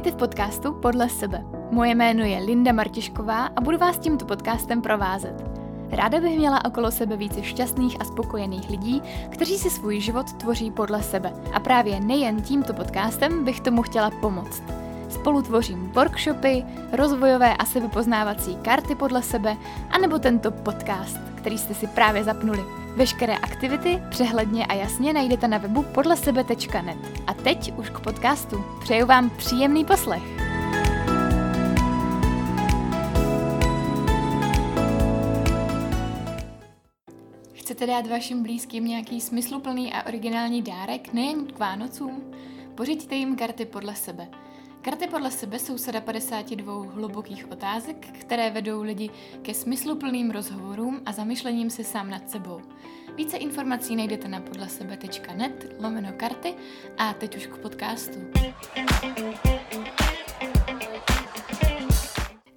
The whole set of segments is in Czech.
Vítejte v podcastu Podle sebe. Moje jméno je Linda Martišková a budu vás tímto podcastem provázet. Ráda bych měla okolo sebe více šťastných a spokojených lidí, kteří si svůj život tvoří podle sebe. A právě nejen tímto podcastem bych tomu chtěla pomoct. Spolu tvořím workshopy, rozvojové a sebepoznávací karty podle sebe, anebo tento podcast, který jste si právě zapnuli. Veškeré aktivity přehledně a jasně najdete na webu podlesebe.net. A teď už k podcastu. Přeju vám příjemný poslech. Chcete dát vašim blízkým nějaký smysluplný a originální dárek nejen k Vánocům? Pořiďte jim karty podle sebe – Karty podle sebe jsou sada 52 hlubokých otázek, které vedou lidi ke smysluplným rozhovorům a zamyšlením se sám nad sebou. Více informací najdete na podlesebe.net lomeno karty a teď už k podcastu.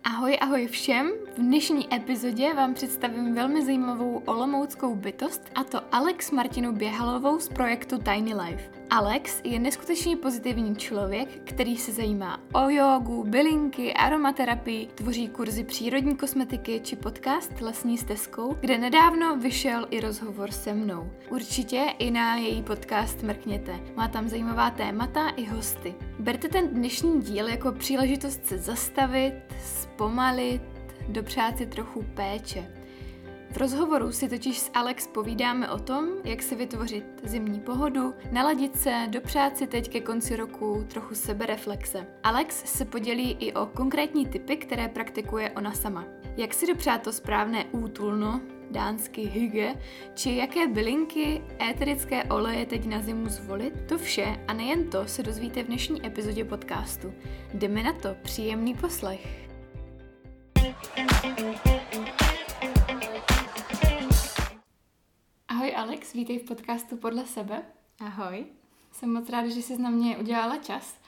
Ahoj, ahoj všem! V dnešní epizodě vám představím velmi zajímavou olomouckou bytost, a to Alex Martinu Běhalovou z projektu Tiny Life. Alex je neskutečně pozitivní člověk, který se zajímá o jogu, bylinky, aromaterapii, tvoří kurzy přírodní kosmetiky či podcast Lesní stezkou, kde nedávno vyšel i rozhovor se mnou. Určitě i na její podcast mrkněte. Má tam zajímavá témata i hosty. Berte ten dnešní díl jako příležitost se zastavit, zpomalit, dopřát si trochu péče. V rozhovoru si totiž s Alex povídáme o tom, jak si vytvořit zimní pohodu, naladit se, dopřát si teď ke konci roku trochu sebereflexe. Alex se podělí i o konkrétní typy, které praktikuje ona sama. Jak si dopřát to správné útulno, dánsky hygge, či jaké bylinky, éterické oleje teď na zimu zvolit, to vše a nejen to se dozvíte v dnešní epizodě podcastu. Jdeme na to, příjemný poslech. Alex, vítej v podcastu Podle sebe. Ahoj. Jsem moc ráda, že jsi na mě udělala čas.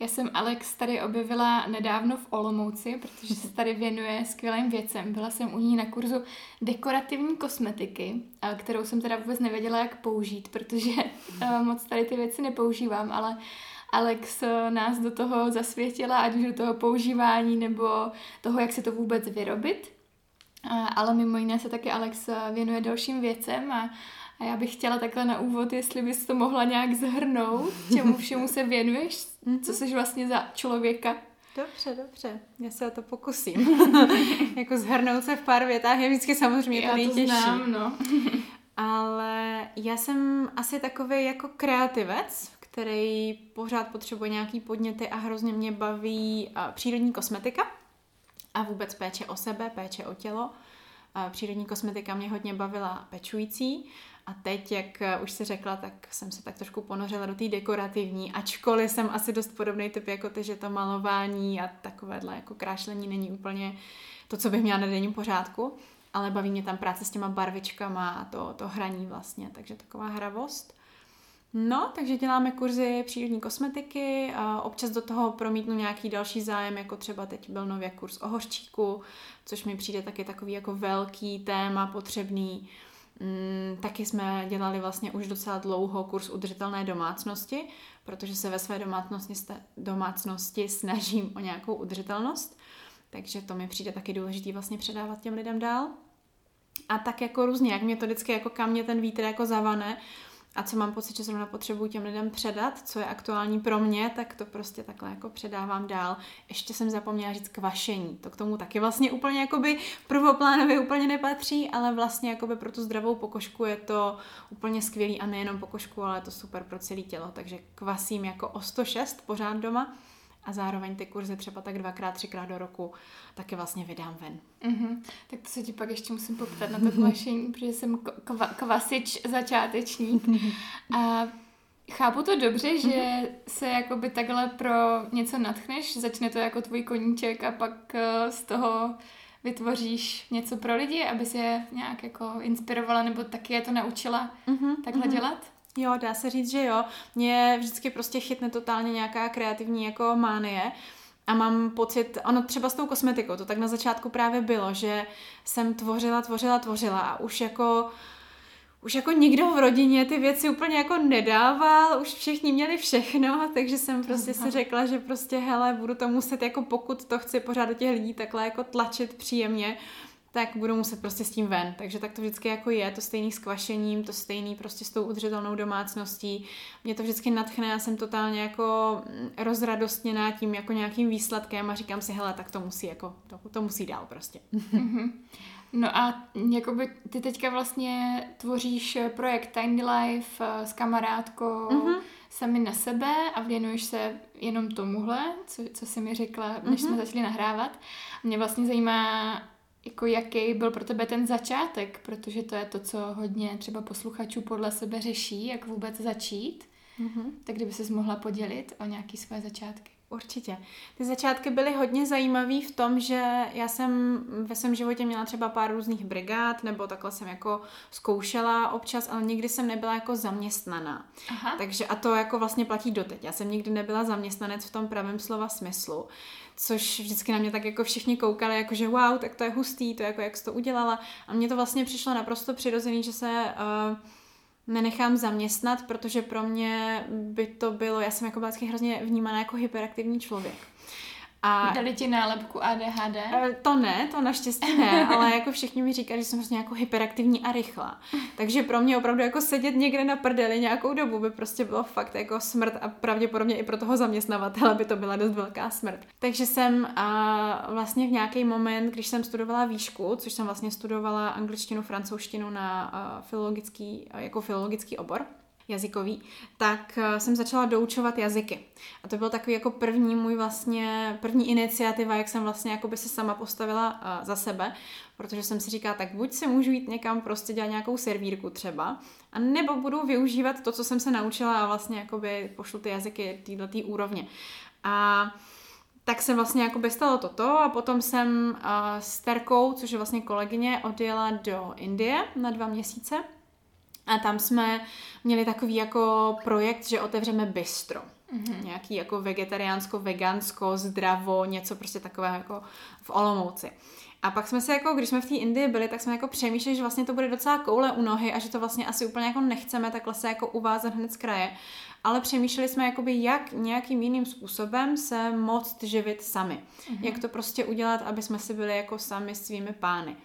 Já jsem Alex tady objevila nedávno v Olomouci, protože se tady věnuje skvělým věcem. Byla jsem u ní na kurzu dekorativní kosmetiky, kterou jsem teda vůbec nevěděla, jak použít, protože eh, moc tady ty věci nepoužívám, ale Alex eh, nás do toho zasvětila, ať už do toho používání nebo toho, jak se to vůbec vyrobit. Ale mimo jiné se taky Alex eh, věnuje dalším věcem a, a já bych chtěla takhle na úvod, jestli bys to mohla nějak zhrnout, čemu všemu se věnuješ, mhm. co jsi vlastně za člověka. Dobře, dobře, já se o to pokusím. jako zhrnout se v pár větách je vždycky samozřejmě já to nejtěžší. Znám, no. Ale já jsem asi takový jako kreativec, který pořád potřebuje nějaký podněty a hrozně mě baví přírodní kosmetika a vůbec péče o sebe, péče o tělo. Přírodní kosmetika mě hodně bavila pečující a teď, jak už si řekla, tak jsem se tak trošku ponořila do té dekorativní, ačkoliv jsem asi dost podobný typ jako ty, že to malování a takovéhle jako krášlení není úplně to, co bych měla na denním pořádku, ale baví mě tam práce s těma barvičkama a to, to hraní vlastně, takže taková hravost. No, takže děláme kurzy přírodní kosmetiky, a občas do toho promítnu nějaký další zájem, jako třeba teď byl nově kurz o hořčíku, což mi přijde taky takový jako velký téma potřebný. Mm, taky jsme dělali vlastně už docela dlouho kurz udržitelné domácnosti, protože se ve své domácnosti, domácnosti snažím o nějakou udržitelnost, takže to mi přijde taky důležitý vlastně předávat těm lidem dál. A tak jako různě, jak mě to vždycky jako kam mě ten vítr jako zavane, a co mám pocit, že zrovna potřebuji těm lidem předat, co je aktuální pro mě, tak to prostě takhle jako předávám dál. Ještě jsem zapomněla říct kvašení. To k tomu taky vlastně úplně jakoby prvoplánově úplně nepatří, ale vlastně jakoby pro tu zdravou pokožku je to úplně skvělý a nejenom pokožku, ale je to super pro celé tělo. Takže kvasím jako o 106 pořád doma a zároveň ty kurzy třeba tak dvakrát, třikrát do roku taky vlastně vydám ven. Mm-hmm. Tak to se ti pak ještě musím poptat na to kvašení, protože jsem kva- kvasič začátečník. A chápu to dobře, že mm-hmm. se jakoby takhle pro něco natchneš, začne to jako tvůj koníček a pak eh, z toho vytvoříš něco pro lidi, aby se je nějak jako inspirovala nebo taky je to naučila mm-hmm. takhle mm-hmm. dělat? Jo, dá se říct, že jo. Mě vždycky prostě chytne totálně nějaká kreativní jako mánie. A mám pocit, ono třeba s tou kosmetikou, to tak na začátku právě bylo, že jsem tvořila, tvořila, tvořila a už jako už jako nikdo v rodině ty věci úplně jako nedával, už všichni měli všechno, takže jsem prostě si řekla, že prostě hele, budu to muset jako pokud to chci pořád do těch lidí takhle jako tlačit příjemně, tak budu muset prostě s tím ven. Takže tak to vždycky jako je, to stejný s kvašením, to stejný prostě s tou udržitelnou domácností. Mě to vždycky natchne, já jsem totálně jako mm, rozradostněná tím jako nějakým výsledkem a říkám si, hele, tak to musí jako, to, to musí dál prostě. Mm-hmm. No a jakoby ty teďka vlastně tvoříš projekt Tiny Life eh, s kamarádkou mm-hmm. sami na sebe a věnuješ se jenom tomuhle, co, co jsi mi řekla, než mm-hmm. jsme začali nahrávat. Mě vlastně zajímá, jako jaký byl pro tebe ten začátek, protože to je to, co hodně třeba posluchačů podle sebe řeší, jak vůbec začít. Mm-hmm. Tak kdyby se mohla podělit o nějaké své začátky. Určitě. Ty začátky byly hodně zajímavé v tom, že já jsem ve svém životě měla třeba pár různých brigád, nebo takhle jsem jako zkoušela občas, ale nikdy jsem nebyla jako zaměstnaná. Aha. Takže a to jako vlastně platí doteď. Já jsem nikdy nebyla zaměstnanec v tom pravém slova smyslu, což vždycky na mě tak jako všichni koukali, jako že wow, tak to je hustý, to jako jak jsi to udělala. A mně to vlastně přišlo naprosto přirozený, že se uh, nenechám zaměstnat, protože pro mě by to bylo, já jsem jako byla hrozně vnímaná jako hyperaktivní člověk. A Dali ti nálepku ADHD? Eh, to ne, to naštěstí ne, ale jako všichni mi říkají, že jsem prostě jako hyperaktivní a rychlá. Takže pro mě opravdu jako sedět někde na prdeli nějakou dobu by prostě bylo fakt jako smrt a pravděpodobně i pro toho zaměstnavatele by to byla dost velká smrt. Takže jsem a vlastně v nějaký moment, když jsem studovala výšku, což jsem vlastně studovala angličtinu, francouzštinu na filologický, jako filologický obor, jazykový, tak eh, jsem začala doučovat jazyky. A to byl takový jako první můj vlastně, první iniciativa, jak jsem vlastně jako by se sama postavila uh, za sebe, protože jsem si říkala, tak buď se můžu jít někam prostě dělat nějakou servírku třeba, a nebo budu využívat to, co jsem se naučila a vlastně jakoby pošlu ty jazyky této úrovně. A tak se vlastně jako stalo toto a potom jsem uh, s Terkou, což je vlastně kolegyně, odjela do Indie na dva měsíce a tam jsme měli takový jako projekt, že otevřeme bistro. Mm-hmm. Nějaký jako vegetariánsko, vegansko, zdravo, něco prostě takového jako v Olomouci. A pak jsme se jako, když jsme v té Indii byli, tak jsme jako přemýšleli, že vlastně to bude docela koule u nohy a že to vlastně asi úplně jako nechceme takhle se jako uvázat hned z kraje. Ale přemýšleli jsme jakoby, jak nějakým jiným způsobem se moct živit sami. Mm-hmm. Jak to prostě udělat, aby jsme si byli jako sami svými pány.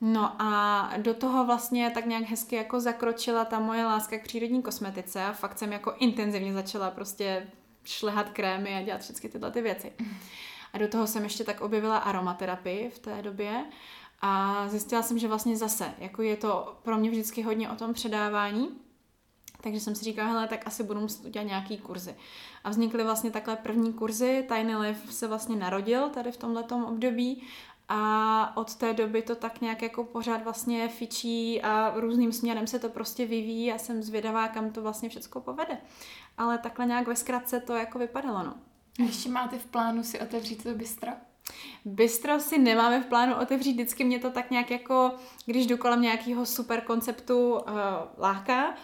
No a do toho vlastně tak nějak hezky jako zakročila ta moje láska k přírodní kosmetice a fakt jsem jako intenzivně začala prostě šlehat krémy a dělat všechny tyhle ty věci. A do toho jsem ještě tak objevila aromaterapii v té době a zjistila jsem, že vlastně zase, jako je to pro mě vždycky hodně o tom předávání, takže jsem si říkala, hele, tak asi budu muset udělat nějaký kurzy. A vznikly vlastně takhle první kurzy. Tiny Life se vlastně narodil tady v tomhletom období a od té doby to tak nějak jako pořád vlastně fičí a různým směrem se to prostě vyvíjí a jsem zvědavá, kam to vlastně všechno povede. Ale takhle nějak ve zkratce to jako vypadalo, no. A ještě máte v plánu si otevřít to bistro? Bistro si nemáme v plánu otevřít, vždycky mě to tak nějak jako, když jdu kolem nějakého super konceptu uh, láká,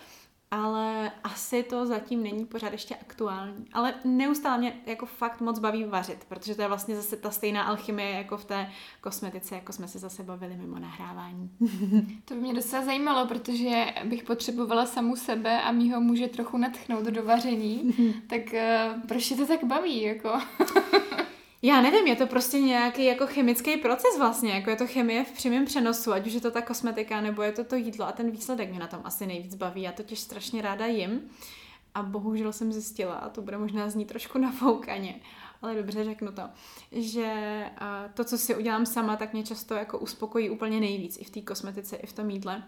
ale asi to zatím není pořád ještě aktuální. Ale neustále mě jako fakt moc baví vařit, protože to je vlastně zase ta stejná alchymie jako v té kosmetice, jako jsme se zase bavili mimo nahrávání. to by mě docela zajímalo, protože bych potřebovala samu sebe a mýho muže trochu natchnout do vaření, tak uh, proč je to tak baví, jako? Já nevím, je to prostě nějaký jako chemický proces vlastně, jako je to chemie v přímém přenosu, ať už je to ta kosmetika nebo je to to jídlo a ten výsledek mě na tom asi nejvíc baví. Já totiž strašně ráda jim a bohužel jsem zjistila, a to bude možná znít trošku nafoukaně, ale dobře řeknu to, že to, co si udělám sama, tak mě často jako uspokojí úplně nejvíc i v té kosmetice, i v tom jídle.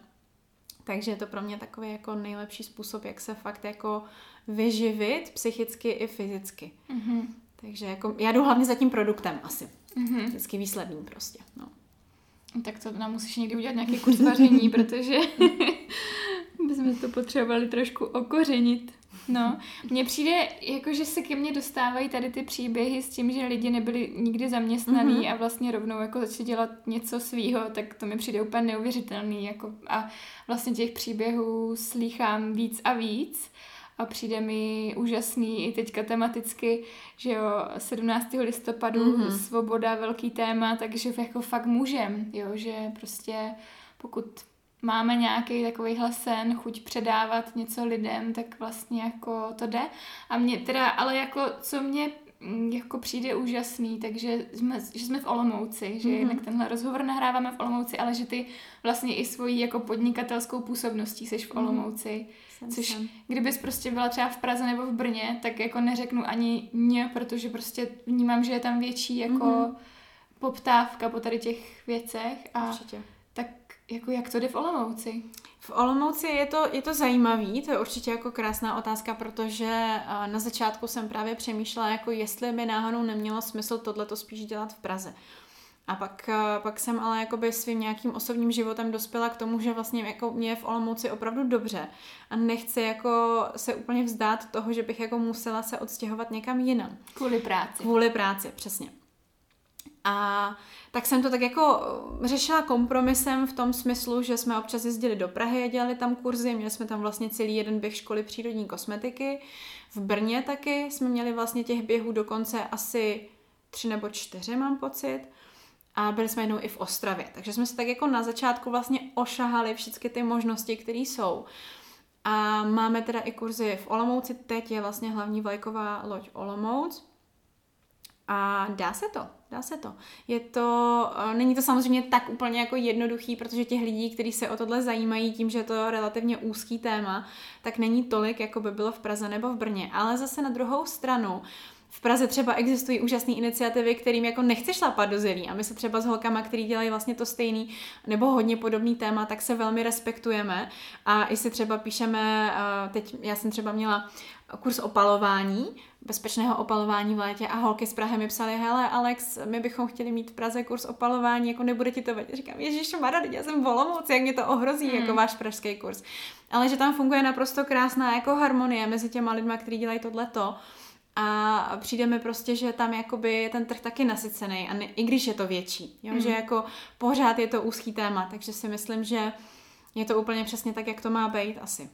Takže je to pro mě takový jako nejlepší způsob, jak se fakt jako vyživit psychicky i fyzicky. Mm-hmm. Takže jako, já jdu hlavně za tím produktem asi. Mm-hmm. Vždycky výsledným prostě. No. Tak to nám musíš někdy udělat nějaký kurz vaření, protože bychom to potřebovali trošku okořenit. No, mně přijde, jako že se ke mně dostávají tady ty příběhy s tím, že lidi nebyli nikdy zaměstnaný mm-hmm. a vlastně rovnou jako začali dělat něco svýho, tak to mi přijde úplně neuvěřitelný. Jako a vlastně těch příběhů slýchám víc a víc a přijde mi úžasný i teďka tematicky, že jo, 17. listopadu mm-hmm. svoboda, velký téma, takže jako fakt můžem, jo, že prostě pokud máme nějaký takovýhle sen, chuť předávat něco lidem, tak vlastně jako to jde. A mě teda, ale jako co mě mm, jako přijde úžasný, takže jsme, že jsme v Olomouci, že mm-hmm. jednak tenhle rozhovor nahráváme v Olomouci, ale že ty vlastně i svojí jako podnikatelskou působností seš v mhm. Olomouci. Mm-hmm. Což jsem. kdybys prostě byla třeba v Praze nebo v Brně, tak jako neřeknu ani ně, protože prostě vnímám, že je tam větší jako mm-hmm. poptávka po tady těch věcech. A Určitě. Tak jako jak to jde v Olomouci? V Olomouci je to, je to zajímavý, to je určitě jako krásná otázka, protože na začátku jsem právě přemýšlela, jako jestli by náhodou nemělo smysl tohleto spíš dělat v Praze. A pak, pak jsem ale jakoby svým nějakým osobním životem dospěla k tomu, že vlastně jako mě je v Olomouci opravdu dobře a nechci jako se úplně vzdát toho, že bych jako musela se odstěhovat někam jinam. Kvůli práci. Kvůli práci, přesně. A tak jsem to tak jako řešila kompromisem v tom smyslu, že jsme občas jezdili do Prahy a dělali tam kurzy, měli jsme tam vlastně celý jeden běh školy přírodní kosmetiky. V Brně taky jsme měli vlastně těch běhů dokonce asi tři nebo čtyři, mám pocit. A byli jsme jednou i v Ostravě. Takže jsme se tak jako na začátku vlastně ošahali všechny ty možnosti, které jsou. A máme teda i kurzy v Olomouci. Teď je vlastně hlavní vlajková loď Olomouc. A dá se to, dá se to. Je to, eh, není to samozřejmě tak úplně jako jednoduchý, protože těch lidí, kteří se o tohle zajímají tím, že je to relativně úzký téma, tak není tolik, jako by bylo v Praze nebo v Brně. Ale zase na druhou stranu, v Praze třeba existují úžasné iniciativy, kterým jako nechce šlapat do zelí a my se třeba s holkama, který dělají vlastně to stejný nebo hodně podobný téma, tak se velmi respektujeme a i si třeba píšeme, teď já jsem třeba měla kurz opalování, bezpečného opalování v létě a holky z Prahy mi psali, hele Alex, my bychom chtěli mít v Praze kurz opalování, jako nebude ti to vadit. Říkám, Ježíš Mara, já jsem volomouc, jak mě to ohrozí, mm. jako váš pražský kurz. Ale že tam funguje naprosto krásná jako harmonie mezi těma lidma, kteří dělají tohleto a přijde mi prostě, že tam jakoby je ten trh taky nasycený, a ne, i když je to větší, jo? Mm. že jako pořád je to úzký téma, takže si myslím, že je to úplně přesně tak, jak to má být asi.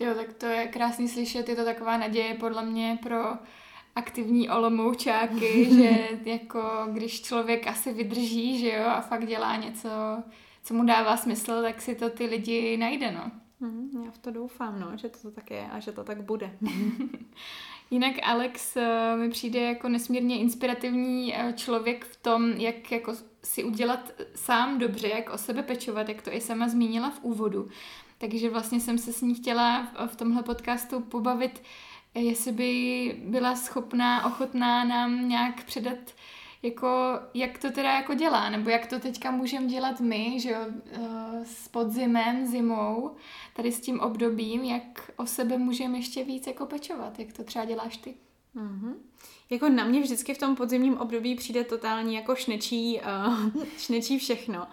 Jo, tak to je krásný slyšet, je to taková naděje podle mě pro aktivní olomoučáky, že jako když člověk asi vydrží, že jo, a fakt dělá něco, co mu dává smysl, tak si to ty lidi najde, no. Mm, já v to doufám, no, že to tak je a že to tak bude. Jinak Alex eh, mi přijde jako nesmírně inspirativní eh, člověk v tom, jak jako si udělat sám dobře, jak o sebe pečovat, jak to i sama zmínila v úvodu. Takže vlastně jsem se s ní chtěla v tomhle podcastu pobavit, jestli by byla schopná, ochotná nám nějak předat jako, jak to teda jako dělá, nebo jak to teďka můžeme dělat my, že jo, eh, s podzimem, zimou, tady s tím obdobím, jak o sebe můžeme ještě víc jako pečovat, jak to třeba děláš ty. Mm-hmm. Jako na mě vždycky v tom podzimním období přijde totální jako šnečí, uh, šnečí všechno.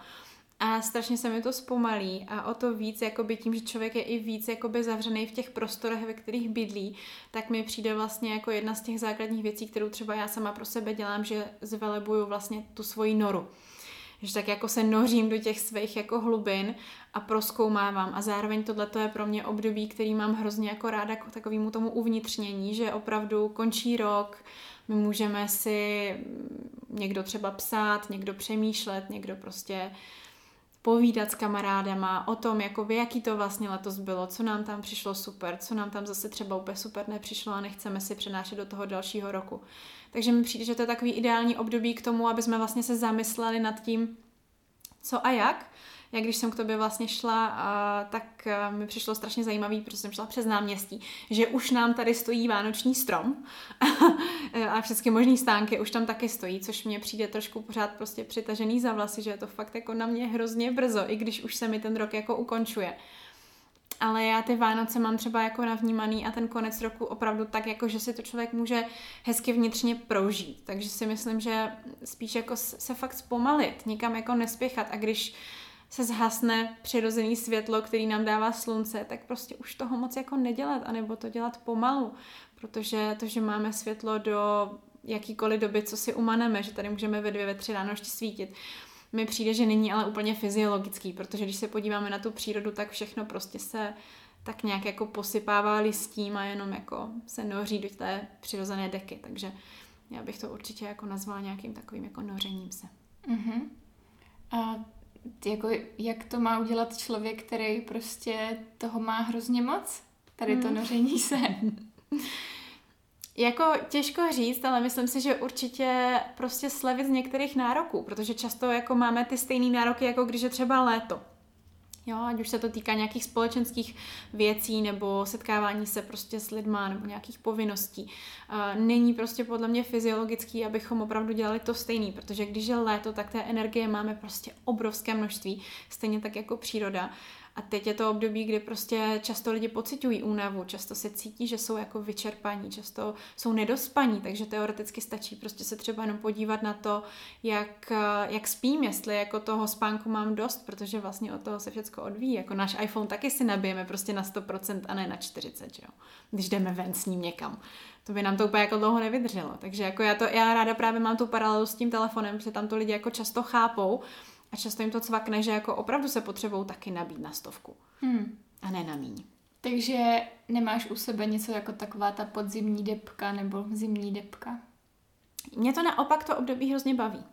A strašně se mi to zpomalí a o to víc, jakoby tím, že člověk je i víc jakoby zavřený v těch prostorech, ve kterých bydlí, tak mi přijde vlastně jako jedna z těch základních věcí, kterou třeba já sama pro sebe dělám, že zvelebuju vlastně tu svoji noru. Že tak jako se nořím do těch svých jako hlubin a proskoumávám a zároveň tohle je pro mě období, který mám hrozně jako ráda jako takovému tomu uvnitřnění, že opravdu končí rok, my můžeme si někdo třeba psát, někdo přemýšlet, někdo prostě povídat s kamarádama o tom, jako by, jaký to vlastně letos bylo, co nám tam přišlo super, co nám tam zase třeba úplně super nepřišlo a nechceme si přenášet do toho dalšího roku. Takže mi přijde, že to je takový ideální období k tomu, aby jsme vlastně se zamysleli nad tím, co a jak já když jsem k tobě vlastně šla, tak a, mi přišlo strašně zajímavý, protože jsem šla přes náměstí, že už nám tady stojí vánoční strom a všechny možné stánky už tam taky stojí, což mě přijde trošku pořád prostě přitažený za vlasy, že je to fakt jako na mě hrozně brzo, i když už se mi ten rok jako ukončuje ale já ty Vánoce mám třeba jako navnímaný a ten konec roku opravdu tak, jako že si to člověk může hezky vnitřně prožít. Takže si myslím, že spíš jako se fakt zpomalit, nikam jako nespěchat a když se zhasne přirozený světlo, který nám dává slunce, tak prostě už toho moc jako nedělat, anebo to dělat pomalu, protože to, že máme světlo do jakýkoliv doby, co si umaneme, že tady můžeme ve dvě, ve tři ráno ještě svítit, mi přijde, že není ale úplně fyziologický, protože když se podíváme na tu přírodu, tak všechno prostě se tak nějak jako posypává listím a jenom jako se noří do té přirozené deky, takže já bych to určitě jako nazvala nějakým takovým jako nořením se. Uh-huh. A jako, jak to má udělat člověk, který prostě toho má hrozně moc? Tady to Hmm. noření se. Jako těžko říct, ale myslím si, že určitě prostě slevit z některých nároků, protože často jako máme ty stejné nároky, jako když je třeba léto. Jo, ať už se to týká nějakých společenských věcí nebo setkávání se prostě s lidma nebo nějakých povinností. Uh, není prostě podle mě fyziologický, abychom opravdu dělali to stejný, protože když je léto, tak té energie máme prostě obrovské množství, stejně tak jako příroda. A teď je to období, kdy prostě často lidi pocitují únavu, často se cítí, že jsou jako vyčerpaní, často jsou nedospaní, takže teoreticky stačí prostě se třeba jenom podívat na to, jak, jak spím, jestli jako toho spánku mám dost, protože vlastně od toho se všechno odvíjí. Jako náš iPhone taky si nabijeme prostě na 100% a ne na 40%, jo? když jdeme ven s ním někam. To by nám to úplně jako dlouho nevydrželo. Takže jako já, to, já ráda právě mám tu paralelu s tím telefonem, protože tam to lidi jako často chápou, a často jim to cvakne, že jako opravdu se potřebují taky nabít na stovku. Hmm. A ne na míň. Takže nemáš u sebe něco jako taková ta podzimní depka nebo zimní depka? Mě to naopak to období hrozně baví.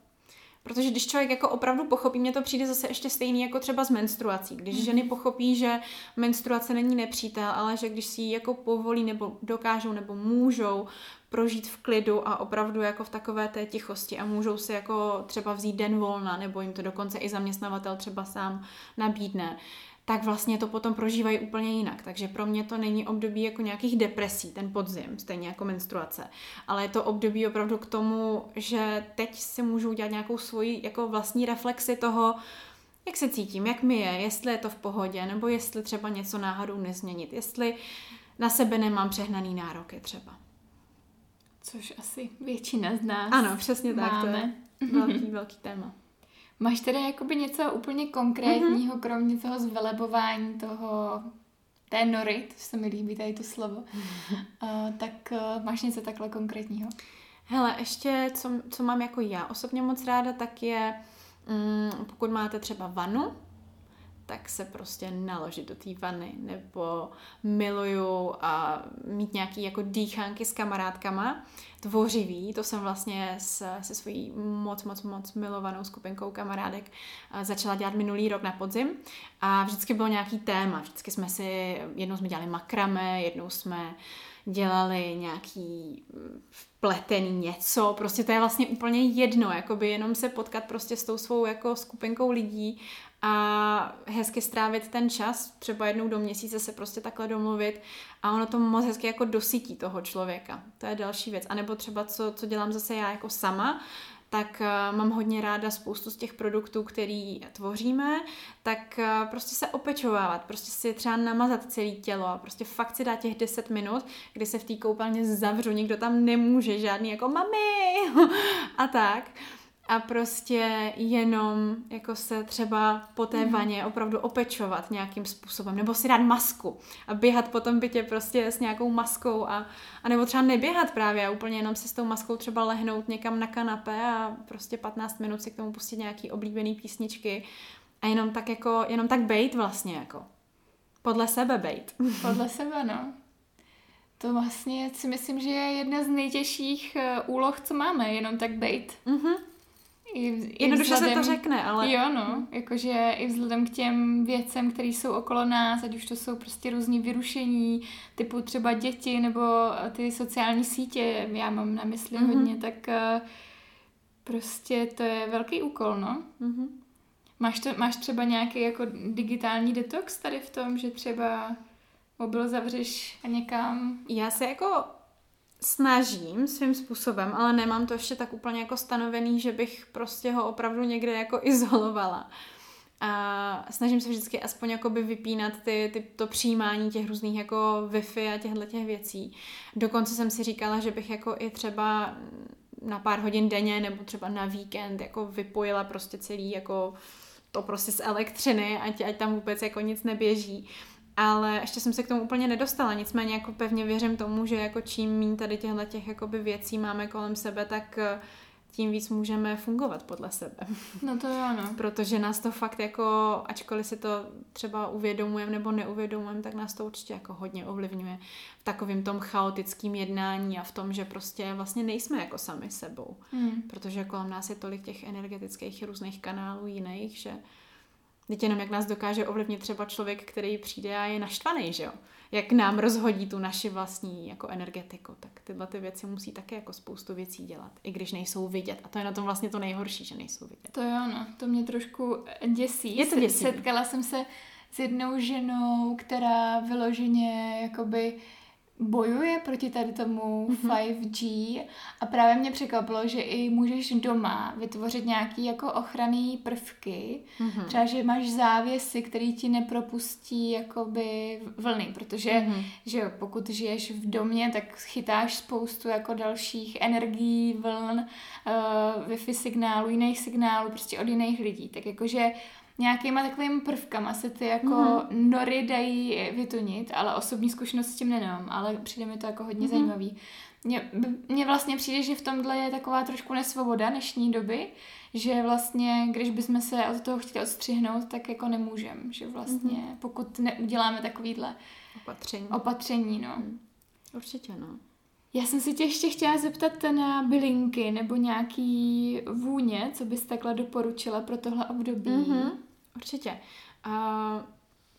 Protože když člověk jako opravdu pochopí, mně to přijde zase ještě stejný jako třeba s menstruací. Když mm-hmm. ženy pochopí, že menstruace není nepřítel, ale že když si ji jako povolí nebo dokážou nebo můžou prožít v klidu a opravdu jako v takové té tichosti a můžou si jako třeba vzít den volna nebo jim to dokonce i zaměstnavatel třeba sám nabídne, tak vlastně to potom prožívají úplně jinak. Takže pro mě to není období jako nějakých depresí, ten podzim, stejně jako menstruace. Ale je to období opravdu k tomu, že teď si můžu udělat nějakou svoji jako vlastní reflexi toho, jak se cítím, jak mi je, jestli je to v pohodě, nebo jestli třeba něco náhodou nezměnit, jestli na sebe nemám přehnaný nároky třeba. Což asi většina z nás Ano, přesně tak, to máme. je velký, velký téma. Máš teda jakoby něco úplně konkrétního, mm-hmm. kromě toho zvelebování toho té nory, to se mi líbí tady to slovo, uh, tak uh, máš něco takhle konkrétního? Hele, ještě, co, co mám jako já osobně moc ráda, tak je, mm, pokud máte třeba vanu, tak se prostě naložit do té vany, nebo miluju a mít nějaký jako dýchánky s kamarádkama, tvořivý, to jsem vlastně s, se svojí moc, moc, moc milovanou skupinkou kamarádek a začala dělat minulý rok na podzim. A vždycky bylo nějaký téma, vždycky jsme si, jednou jsme dělali makrame, jednou jsme dělali nějaký pletený něco, prostě to je vlastně úplně jedno, jakoby jenom se potkat prostě s tou svou jako skupinkou lidí a hezky strávit ten čas, třeba jednou do měsíce se prostě takhle domluvit a ono to moc hezky jako dosytí toho člověka. To je další věc. A nebo třeba co, co dělám zase já jako sama, tak uh, mám hodně ráda spoustu z těch produktů, který tvoříme, tak uh, prostě se opečovávat, prostě si třeba namazat celé tělo a prostě fakt si dát těch 10 minut, kdy se v té koupelně zavřu, nikdo tam nemůže, žádný jako mami a tak a prostě jenom jako se třeba po té vaně opravdu opečovat nějakým způsobem, nebo si dát masku a běhat po tom bytě prostě s nějakou maskou a, a nebo třeba neběhat právě a úplně jenom si s tou maskou třeba lehnout někam na kanapé a prostě 15 minut si k tomu pustit nějaký oblíbený písničky a jenom tak jako, jenom tak bejt vlastně jako. Podle sebe bejt. Podle sebe, no. To vlastně si myslím, že je jedna z nejtěžších eh, úloh, co máme, jenom tak bejt. Mhm. I, Jednoduše vzhledem- se to řekne, ale... Jo, no, jakože i vzhledem k těm věcem, které jsou okolo nás, ať už to jsou prostě různý vyrušení, typu třeba děti nebo eh, ty sociální sítě, já mám na mysli Mhm. mm-hmm. hodně, tak eh, prostě to je velký úkol, no. Mhm. Máš, to, máš třeba nějaký jako digitální detox tady v tom, že třeba mobil zavřeš a někam... Já se jako snažím svým způsobem, ale nemám to ještě tak úplně jako stanovený, že bych prostě ho opravdu někde jako izolovala. A snažím se vždycky aspoň jakoby vypínat ty, ty, to přijímání těch různých jako Wi-Fi a těchto těch věcí. Dokonce jsem si říkala, že bych jako i třeba na pár hodin denně nebo třeba na víkend jako vypojila prostě celý jako to prostě z elektřiny, ať, ať tam vůbec jako nic neběží. Ale ještě jsem se k tomu úplně nedostala, nicméně jako pevně věřím tomu, že jako čím méně tady těchto těch jakoby věcí máme kolem sebe, tak eh, tím víc můžeme fungovat podle sebe. No to jo, no. Protože nás to fakt jako, ačkoliv si to třeba uvědomujeme nebo neuvědomujeme, tak nás to určitě jako hodně ovlivňuje v takovém tom chaotickém jednání a v tom, že prostě vlastně nejsme jako sami sebou. Hmm. Protože kolem nás je tolik těch energetických různých kanálů jiných, že Teď jenom jak nás dokáže ovlivnit třeba člověk, který přijde a je naštvaný, že jo? Jak nám rozhodí tu naši vlastní jako energetiku, tak tyhle ty věci musí také jako spoustu věcí dělat, i když nejsou vidět. A to je na tom vlastně to nejhorší, že nejsou vidět. To jo, no, to mě trošku děsí. Je to děsí. Setkala jsem se s jednou ženou, která vyloženě jakoby bojuje proti tady tomu mm-hmm. 5G a právě mě překvapilo, že i můžeš doma vytvořit nějaký jako ochranný prvky, mm-hmm. třeba, že máš závěsy, který ti nepropustí jakoby vlny, protože mm-hmm. že pokud žiješ v domě, tak chytáš spoustu jako dalších energií, vln, uh, Wi-Fi signálů, jiných signálů, prostě od jiných lidí, tak jakože nějakýma takovými prvkama se ty jako mm. nory dají vytunit, ale osobní zkušenost s tím nemám, ale přijde mi to jako hodně mm. zajímavý. Mně vlastně přijde, že v tomhle je taková trošku nesvoboda dnešní doby, že vlastně, když bychom se od toho chtěli odstřihnout, tak jako nemůžem, že vlastně mm. pokud neuděláme takovýhle opatření, opatření no. Mm. Určitě, no. Já jsem si tě ještě chtěla zeptat na bylinky nebo nějaký vůně, co bys takhle doporučila pro tohle období. Mm-hmm, určitě. Uh,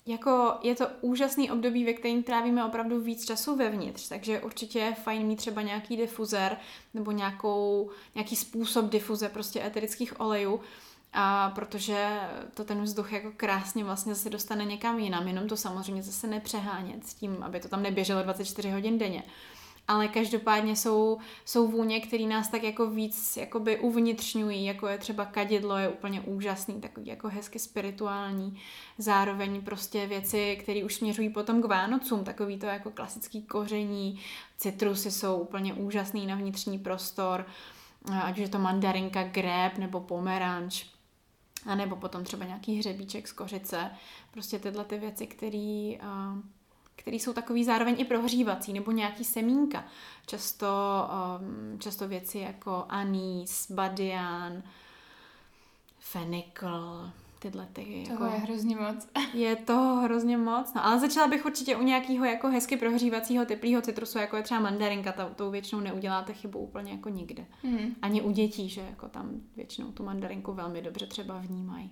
jako je to úžasný období, ve kterém trávíme opravdu víc času vevnitř, takže určitě je fajn mít třeba nějaký difuzer nebo nějakou, nějaký způsob difuze prostě eterických olejů, a protože to ten vzduch jako krásně vlastně zase dostane někam jinam, jenom to samozřejmě zase nepřehánět s tím, aby to tam neběželo 24 hodin denně ale každopádně jsou, jsou vůně, které nás tak jako víc jakoby uvnitřňují, jako je třeba kadidlo, je úplně úžasný, takový jako hezky spirituální, zároveň prostě věci, které už směřují potom k Vánocům, takový to jako klasický koření, citrusy jsou úplně úžasný na vnitřní prostor, ať už je to mandarinka, grép nebo pomeranč, a nebo potom třeba nějaký hřebíček z kořice, prostě tyhle ty věci, které který jsou takový zároveň i prohřívací, nebo nějaký semínka. Často, um, často věci jako anís, badian, fenikl, tyhle ty. Toho jako, je hrozně moc. Je to hrozně moc, no ale začala bych určitě u nějakého jako hezky prohřívacího teplého citrusu, jako je třeba mandarinka, ta, tou většinou neuděláte chybu úplně jako nikde. Hmm. Ani u dětí, že jako tam většinou tu mandarinku velmi dobře třeba vnímají.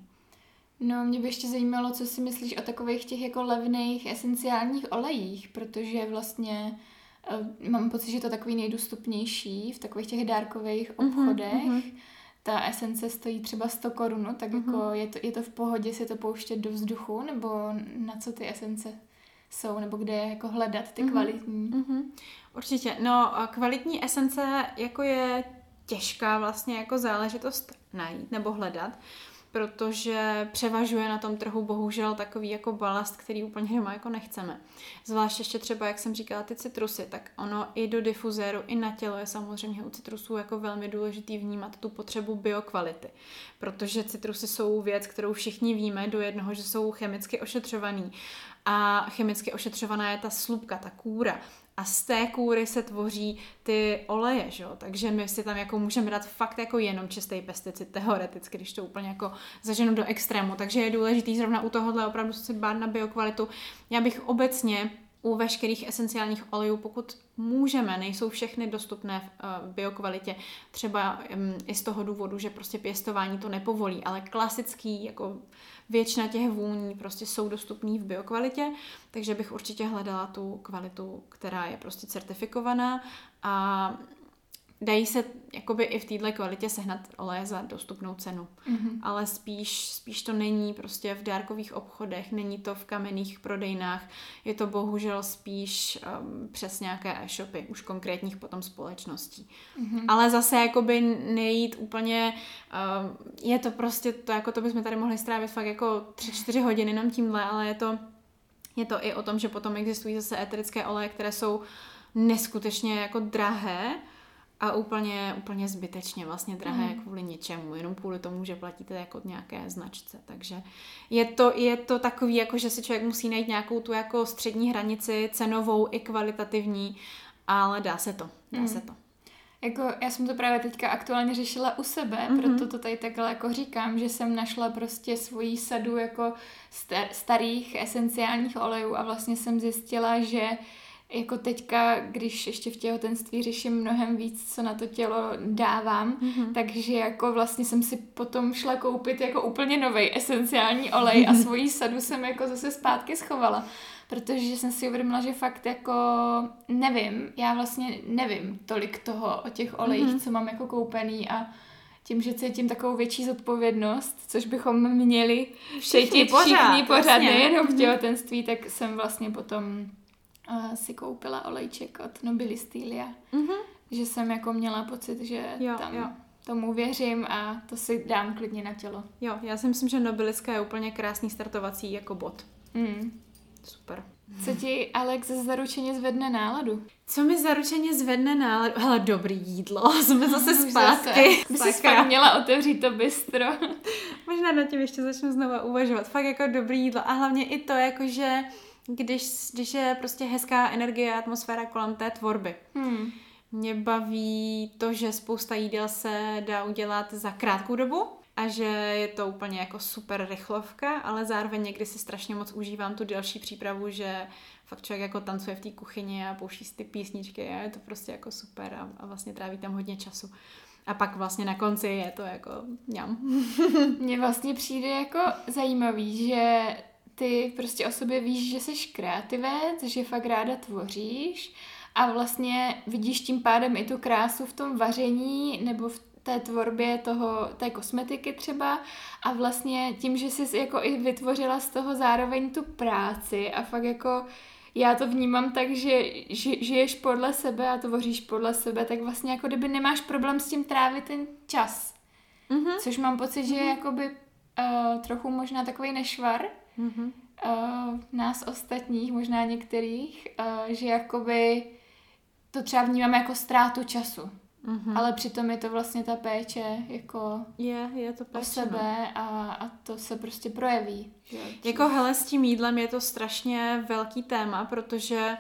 No, mě by ještě zajímalo, co si myslíš o takových těch jako levných esenciálních olejích, protože vlastně uh, mám pocit, že to je takový nejdostupnější v takových těch dárkových mhm, obchodech. Uh-huh, Ta esence stojí třeba 100 korun, tak uh-huh. jako je to, je to v pohodě si to pouštět do vzduchu, nebo na co ty esence jsou, nebo kde je jako hledat ty uh-huh. kvalitní? Uh-huh. Určitě. No, kvalitní esence jako je těžká vlastně jako záležitost najít nebo hledat, protože převažuje na tom trhu bohužel takový jako balast, který úplně doma jako nechceme. Zvlášť ještě třeba, jak jsem říkala, ty citrusy, tak ono i do difuzéru, i na tělo je samozřejmě u citrusů jako velmi důležitý vnímat tu potřebu biokvality, protože citrusy jsou věc, kterou všichni víme do jednoho, že jsou chemicky ošetřovaný. A chemicky ošetřovaná je ta slupka, ta kůra a z té kůry se tvoří ty oleje, že jo? takže my si tam jako můžeme dát fakt jako jenom čistý pesticid, teoreticky, když to úplně jako zaženu do extrému, takže je důležitý zrovna u tohohle opravdu si bát na biokvalitu. Já bych obecně u veškerých esenciálních olejů, pokud můžeme, nejsou všechny dostupné v uh, biokvalitě, třeba i z toho důvodu, že prostě pěstování to nepovolí, ale klasický jako většina těch vůní prostě jsou dostupné v biokvalitě, takže bych určitě hledala tu kvalitu, která je prostě certifikovaná. A dají se jakoby i v této kvalitě sehnat oleje za dostupnou cenu. Mm-hmm. Ale spíš, spíš to není prostě v dárkových obchodech, není to v kamenných prodejnách, je to bohužel spíš um, přes nějaké e-shopy, už konkrétních potom společností. Mm-hmm. Ale zase jakoby nejít úplně, um, je to prostě, to jako to bychom tady mohli strávit fakt jako 3-4 hodiny jenom tímhle, ale je to, je to i o tom, že potom existují zase eterické oleje, které jsou neskutečně jako drahé, a úplně, úplně zbytečně vlastně drahé mm. kvůli něčemu, jenom kvůli tomu, že platíte jako nějaké značce. Takže je to, je to takový, jako že si člověk musí najít nějakou tu jako střední hranici, cenovou i kvalitativní, ale dá se to, dá mm. se to. Jako já jsem to právě teďka aktuálně řešila u sebe, mm-hmm. proto to tady takhle jako říkám, že jsem našla prostě svoji sadu jako star- starých esenciálních olejů a vlastně jsem zjistila, že jako teďka, když ještě v těhotenství řeším mnohem víc, co na to tělo dávám, mm-hmm. takže jako vlastně jsem si potom šla koupit jako úplně nový esenciální olej a svoji sadu jsem jako zase zpátky schovala protože jsem si uvědomila, že fakt jako nevím, já vlastně nevím tolik toho o těch olejích, mm-hmm. co mám jako koupený a tím, že cítím takovou větší zodpovědnost, což bychom měli všichni pořád, všichni pořád nejenom v mhm. těhotenství, tak jsem vlastně potom uh, si koupila olejček od Nobilistylia. Mm-hmm. Že jsem jako měla pocit, že jo, tam jo. tomu věřím a to si dám klidně na tělo. Jo, já si myslím, že Nobiliska je úplně krásný startovací jako bod. Mm. Super. Co ti Alex zaručeně zvedne náladu? Co mi zaručeně zvedne náladu? Hele, dobrý jídlo. Jsme zase zpátky. By si fakt měla otevřít to bistro. Možná na tím ještě začnu znova uvažovat. Fakt jako dobrý jídlo. A hlavně i to, jako že když, když je prostě hezká energie a atmosféra kolem té tvorby. Hmm. Mě baví to, že spousta jídel se dá udělat za krátkou dobu a že je to úplně jako super rychlovka, ale zároveň někdy si strašně moc užívám tu další přípravu, že fakt člověk jako tancuje v té kuchyni a pouští si ty písničky a je to prostě jako super a, a vlastně tráví tam hodně času. A pak vlastně na konci je to jako ňam. Mně vlastně přijde jako zajímavý, že ty prostě o sobě víš, že jsi kreativec, že fakt ráda tvoříš a vlastně vidíš tím pádem i tu krásu v tom vaření nebo v té tvorbě toho, té kosmetiky třeba a vlastně tím, že jsi jako i vytvořila z toho zároveň tu práci a fakt jako já to vnímám tak, že ži, žiješ podle sebe a tvoříš podle sebe, tak vlastně jako kdyby nemáš problém s tím trávit ten čas. Mm-hmm. Což mám pocit, že je mm-hmm. jakoby uh, trochu možná takový nešvar mm-hmm. uh, nás ostatních, možná některých, uh, že jakoby to třeba vnímáme jako ztrátu času. Mm-hmm. Ale přitom je to vlastně ta péče jako je, je to péče, o sebe no. a, a to se prostě projeví. Že? Jako hele, s tím jídlem je to strašně velký téma, protože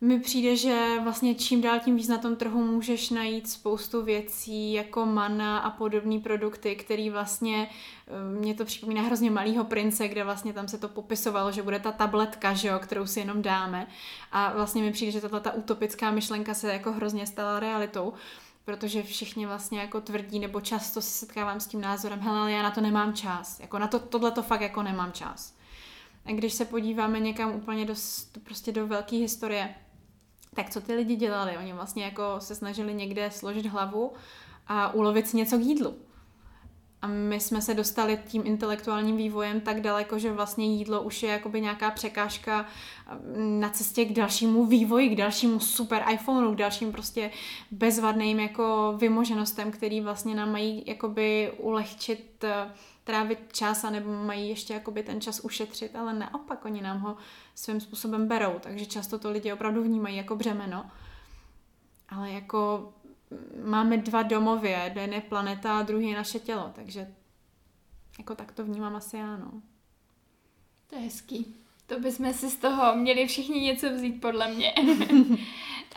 mi přijde, že vlastně čím dál tím víc na tom trhu můžeš najít spoustu věcí jako mana a podobné produkty, který vlastně, eh, mě to připomíná hrozně malýho prince, kde vlastně tam se to popisovalo, že bude ta tabletka, že jo, kterou si jenom dáme a vlastně mi přijde, že tato ta utopická myšlenka se jako hrozně stala realitou protože všichni vlastně jako tvrdí, nebo často se setkávám s tím názorem, hele, ale já na to nemám čas, jako na to, tohle to fakt jako nemám čas. A když se podíváme někam úplně do, prostě do velké historie, tak co ty lidi dělali? Oni vlastně jako se snažili někde složit hlavu a ulovit si něco k jídlu. A my jsme se dostali tím intelektuálním vývojem tak daleko, že vlastně jídlo už je jakoby nějaká překážka na cestě k dalšímu vývoji, k dalšímu super iPhoneu, k dalším prostě bezvadným jako vymoženostem, který vlastně nám mají jakoby ulehčit trávit čas nebo mají ještě jakoby ten čas ušetřit, ale naopak oni nám ho svým způsobem berou, takže často to lidi opravdu vnímají jako břemeno. Ale jako máme dva domovy, jeden je planeta a druhý je naše tělo, takže jako tak to vnímám asi já, no. To je hezký. To bychom si z toho měli všichni něco vzít, podle mě. uh,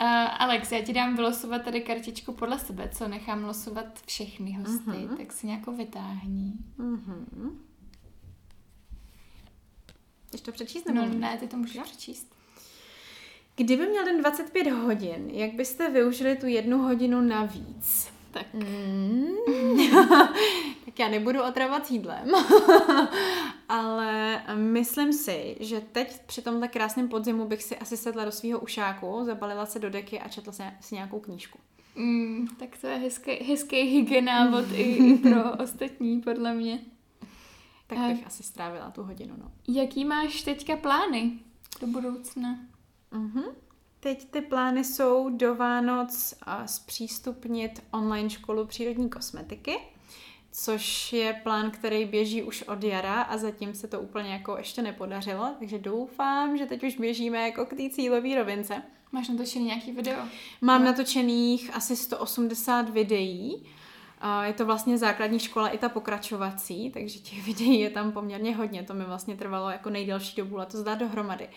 Alex, já ti dám vylosovat tady kartičku podle sebe, co nechám losovat všechny hosty, uh-huh. tak si nějakou vytáhni. Uh-huh. Chceš to přečíst? No ne, ty to můžeš ja? přečíst. Kdyby měl den 25 hodin, jak byste využili tu jednu hodinu navíc? Tak. Mm. tak já nebudu otravovat jídlem. Ale myslím si, že teď při tomhle krásném podzimu bych si asi sedla do svého ušáku, zabalila se do deky a četla si nějakou knížku. Mm, tak to je hezký, hezký hygienávat i, i pro ostatní, podle mě. Tak bych a asi strávila tu hodinu, no. Jaký máš teďka plány do budoucna? Mhm. Teď ty plány jsou do Vánoc zpřístupnit online školu přírodní kosmetiky, což je plán, který běží už od jara a zatím se to úplně jako ještě nepodařilo, takže doufám, že teď už běžíme jako k té cílové rovince. Máš natočený nějaký video? Mám no. natočených asi 180 videí. Je to vlastně základní škola i ta pokračovací, takže těch videí je tam poměrně hodně. To mi vlastně trvalo jako nejdelší dobu letos dát dohromady.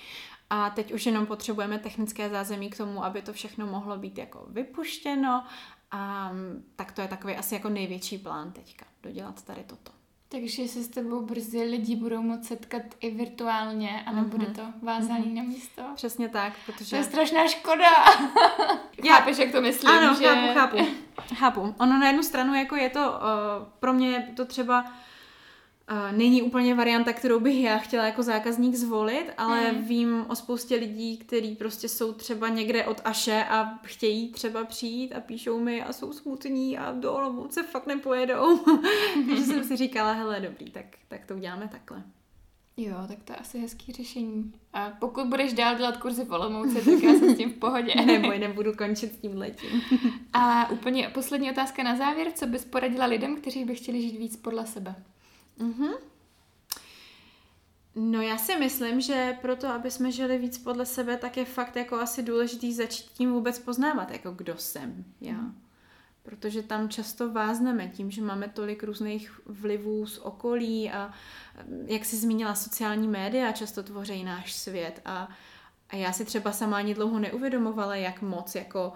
A teď už jenom potřebujeme technické zázemí k tomu, aby to všechno mohlo být jako vypuštěno. A tak to je takový asi jako největší plán teďka, dodělat tady toto. Takže se s tebou brzy lidi budou moct setkat i virtuálně a nebude Mhm. to vázaný na místo. Přesně tak, To protože... je strašná škoda. Já- Chápeš, jak to myslím? ano, že... chápu, chápu. Chápu. Ono na jednu stranu jako je to, uh, pro mě to třeba není úplně varianta, kterou bych já chtěla jako zákazník zvolit, ale Mm. vím o spoustě lidí, kteří prostě jsou třeba někde od Aše a chtějí třeba přijít a píšou mi a jsou smutní a do Olomouce fakt nepojedou. Takže jsem si říkala, hele, dobrý, tak, tak to uděláme takhle. Jo, tak to je asi hezký řešení. A pokud budeš dál dělat kurzy v Olomouci, tak já jsem s tím v pohodě. Neboj, nebudu končit s tím letím. A úplně poslední otázka na závěr. Co bys poradila lidem, kteří by chtěli žít víc podle sebe? Mhm. No já si myslím, že proto, aby jsme žili víc podle sebe, tak je fakt jako asi důležitý začít tím vůbec poznávat, jako kdo jsem já. Protože tam často vázneme tím, že máme tolik různých vlivů z okolí a jak jsi zmínila, sociální média často tvoří náš svět a, a já si třeba sama ani dlouho neuvědomovala, jak moc jako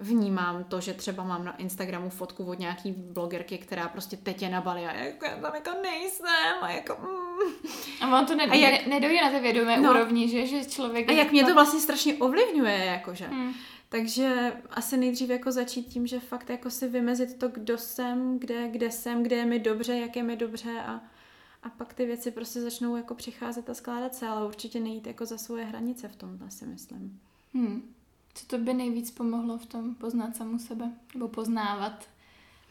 vnímám to, že třeba mám na Instagramu fotku od nějaký blogerky, která prostě teď je na Bali a jako já tam jako nejsem a jako mm. A on to ne, A jak- ne, nedojde na té vědomé No. úrovni, že, že člověk... A jak mě to vlastně strašně ovlivňuje, jakože. Hmm. Takže asi nejdřív jako začít tím, že fakt jako si vymezit to, kdo jsem, kde, kde jsem, kde je mi dobře, jak je mi dobře a, a pak ty věci prostě začnou jako přicházet a skládat se, ale určitě nejít jako za svoje hranice v tomhle si myslím. Hmm. Co to by nejvíc pomohlo v tom poznat samu sebe? Nebo poznávat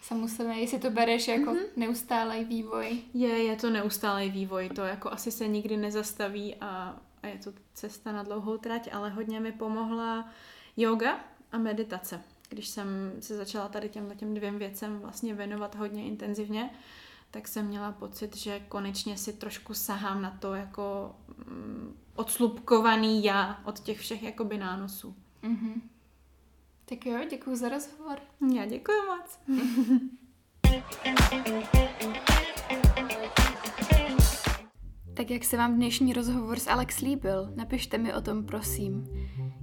samu sebe? Jestli to bereš jako mm-hmm. neustálý vývoj? Je, je to neustálý vývoj, to jako asi se nikdy nezastaví a, a je to cesta na dlouhou trať, ale hodně mi pomohla yoga a meditace. Když jsem se začala tady těmhle těm dvěm věcem vlastně věnovat hodně intenzivně, tak jsem měla pocit, že konečně si trošku sahám na to jako mm, odslupkovaný já od těch všech jakoby nánosů. Mm-hmm. Tak jo, děkuji za rozhovor. Já děkuji moc. Tak jak se vám dnešní rozhovor s Alex líbil, napište mi o tom prosím.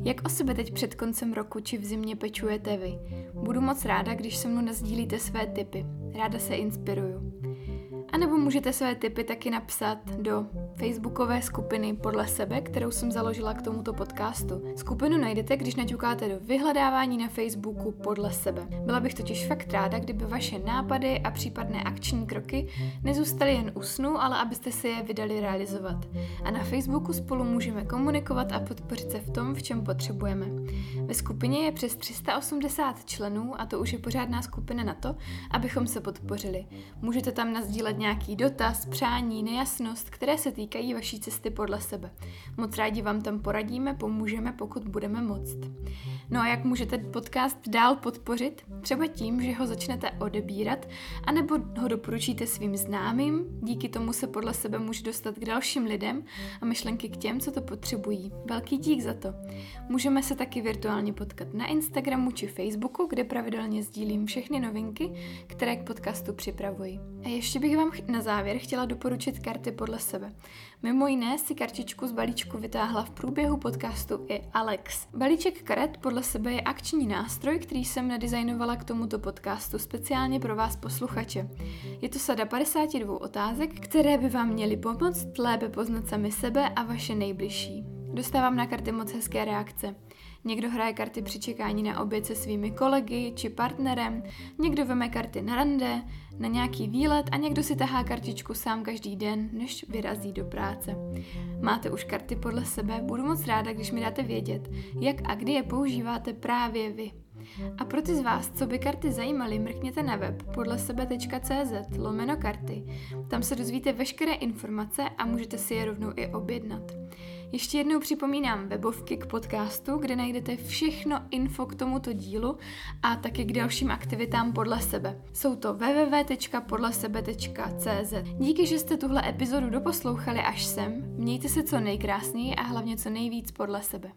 Jak o sebe teď před koncem roku či v zimě pečujete vy? Budu moc ráda, když se mnou nazdílíte své tipy. Ráda se inspiruju. A nebo můžete své tipy taky napsat do facebookové skupiny Podle sebe, kterou jsem založila k tomuto podcastu. Skupinu najdete, když naťukáte do vyhledávání na Facebooku Podle sebe. Byla bych totiž fakt ráda, kdyby vaše nápady a případné akční kroky nezůstaly jen u snu, ale abyste si je vydali realizovat. A na Facebooku spolu můžeme komunikovat a podpořit se v tom, v čem potřebujeme. Ve skupině je přes 380 členů a to už je pořádná skupina na to, abychom se podpořili. Můžete tam nazdílet nějaký dotaz, přání, nejasnost, které se týkají vaší cesty podle sebe. Moc rádi vám tam poradíme, pomůžeme, pokud budeme moct. No a jak můžete podcast dál podpořit? Třeba tím, že ho začnete odebírat, anebo ho doporučíte svým známým, díky tomu se podle sebe může dostat k dalším lidem a myšlenky k těm, co to potřebují. Velký dík za to. Můžeme se taky virtuálně potkat na Instagramu či Facebooku, kde pravidelně sdílím všechny novinky, které k podcastu připravuji. A ještě bych vám na závěr chtěla doporučit karty podle sebe. Mimo jiné si kartičku z balíčku vytáhla v průběhu podcastu i Alex. Balíček karet podle sebe je akční nástroj, který jsem nadizajnovala k tomuto podcastu speciálně pro vás posluchače. Je to sada 52 otázek, které by vám měly pomoct lépe poznat sami sebe a vaše nejbližší. Dostávám na karty moc hezké reakce. Někdo hraje karty při čekání na oběd se svými kolegy či partnerem, někdo veme karty na rande, na nějaký výlet a někdo si tahá kartičku sám každý den, než vyrazí do práce. Máte už karty podle sebe, budu moc ráda, když mi dáte vědět, jak a kdy je používáte právě vy. A pro ty z vás, co by karty zajímaly, mrkněte na web podle sebe.cz lomeno karty. Tam se dozvíte veškeré informace a můžete si je rovnou i objednat. Ještě jednou připomínám webovky k podcastu, kde najdete všechno info k tomuto dílu a taky k dalším aktivitám podle sebe. Jsou to www.podlesebe.cz. Díky, že jste tuhle epizodu doposlouchali až sem, mějte se co nejkrásněji a hlavně co nejvíc podle sebe.